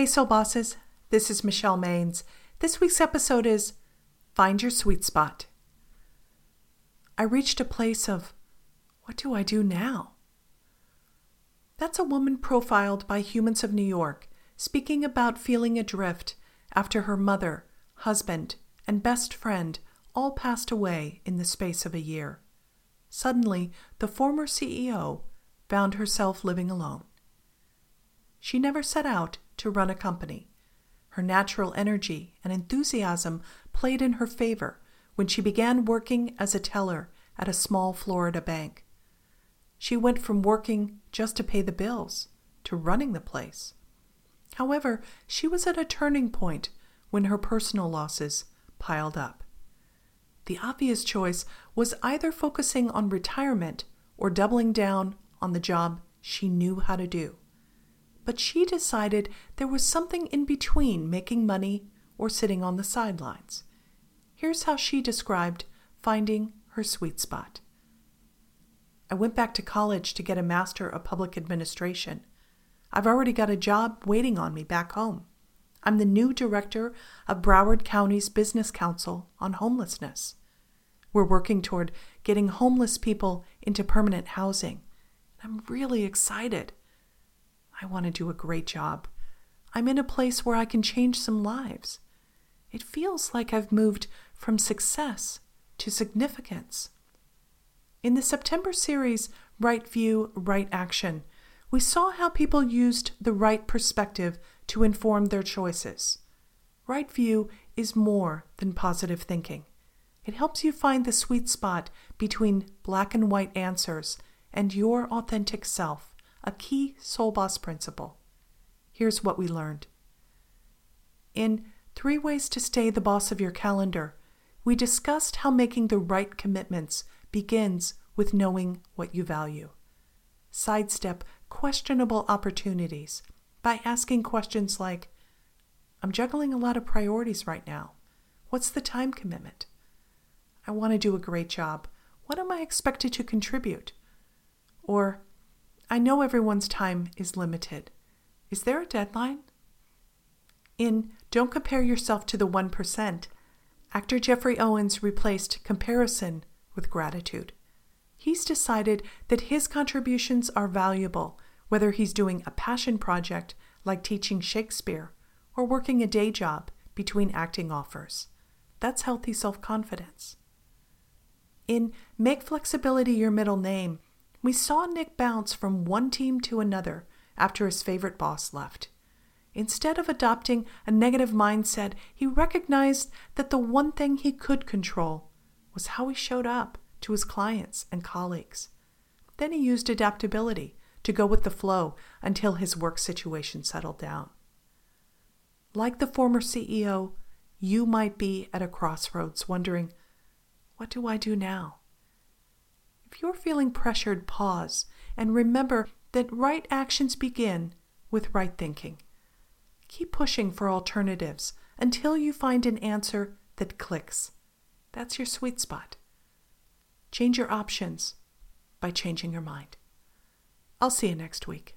Hey, Soul Bosses. This is Michelle Maines. This week's episode is Find Your Sweet Spot. I reached a place of, what do I do now? That's a woman profiled by Humans of New York, speaking about feeling adrift after her mother, husband, and best friend all passed away in the space of a year. Suddenly, the former CEO found herself living alone. She never set out to run a company. Her natural energy and enthusiasm played in her favor when she began working as a teller at a small Florida bank. She went from working just to pay the bills to running the place. However, she was at a turning point when her personal losses piled up. The obvious choice was either focusing on retirement or doubling down on the job she knew how to do. But she decided there was something in between making money or sitting on the sidelines. Here's how she described finding her sweet spot. I went back to college to get a Master of Public Administration. I've already got a job waiting on me back home. I'm the new director of Broward County's Business Council on Homelessness. We're working toward getting homeless people into permanent housing. I'm really excited. I want to do a great job. I'm in a place where I can change some lives. It feels like I've moved from success to significance. In the September series, Right View, Right Action, we saw how people used the right perspective to inform their choices. Right view is more than positive thinking. It helps you find the sweet spot between black and white answers and your authentic self, a key soul boss principle. Here's what we learned. In Three Ways to Stay the Boss of Your Calendar, we discussed how making the right commitments begins with knowing what you value. Sidestep questionable opportunities by asking questions like I'm juggling a lot of priorities right now. What's the time commitment? I want to do a great job. What am I expected to contribute? Or, I know everyone's time is limited. Is there a deadline? In Don't Compare Yourself to the 1%, actor Geoffrey Owens replaced comparison with gratitude. He's decided that his contributions are valuable, whether he's doing a passion project like teaching Shakespeare or working a day job between acting offers. That's healthy self confidence. In Make Flexibility Your Middle Name, we saw Nick bounce from one team to another after his favorite boss left. Instead of adopting a negative mindset, he recognized that the one thing he could control was how he showed up to his clients and colleagues. Then he used adaptability to go with the flow until his work situation settled down. Like the former CEO, you might be at a crossroads wondering, what do I do now? If you're feeling pressured, pause and remember that right actions begin with right thinking. Keep pushing for alternatives until you find an answer that clicks. That's your sweet spot. Change your options by changing your mind. I'll see you next week.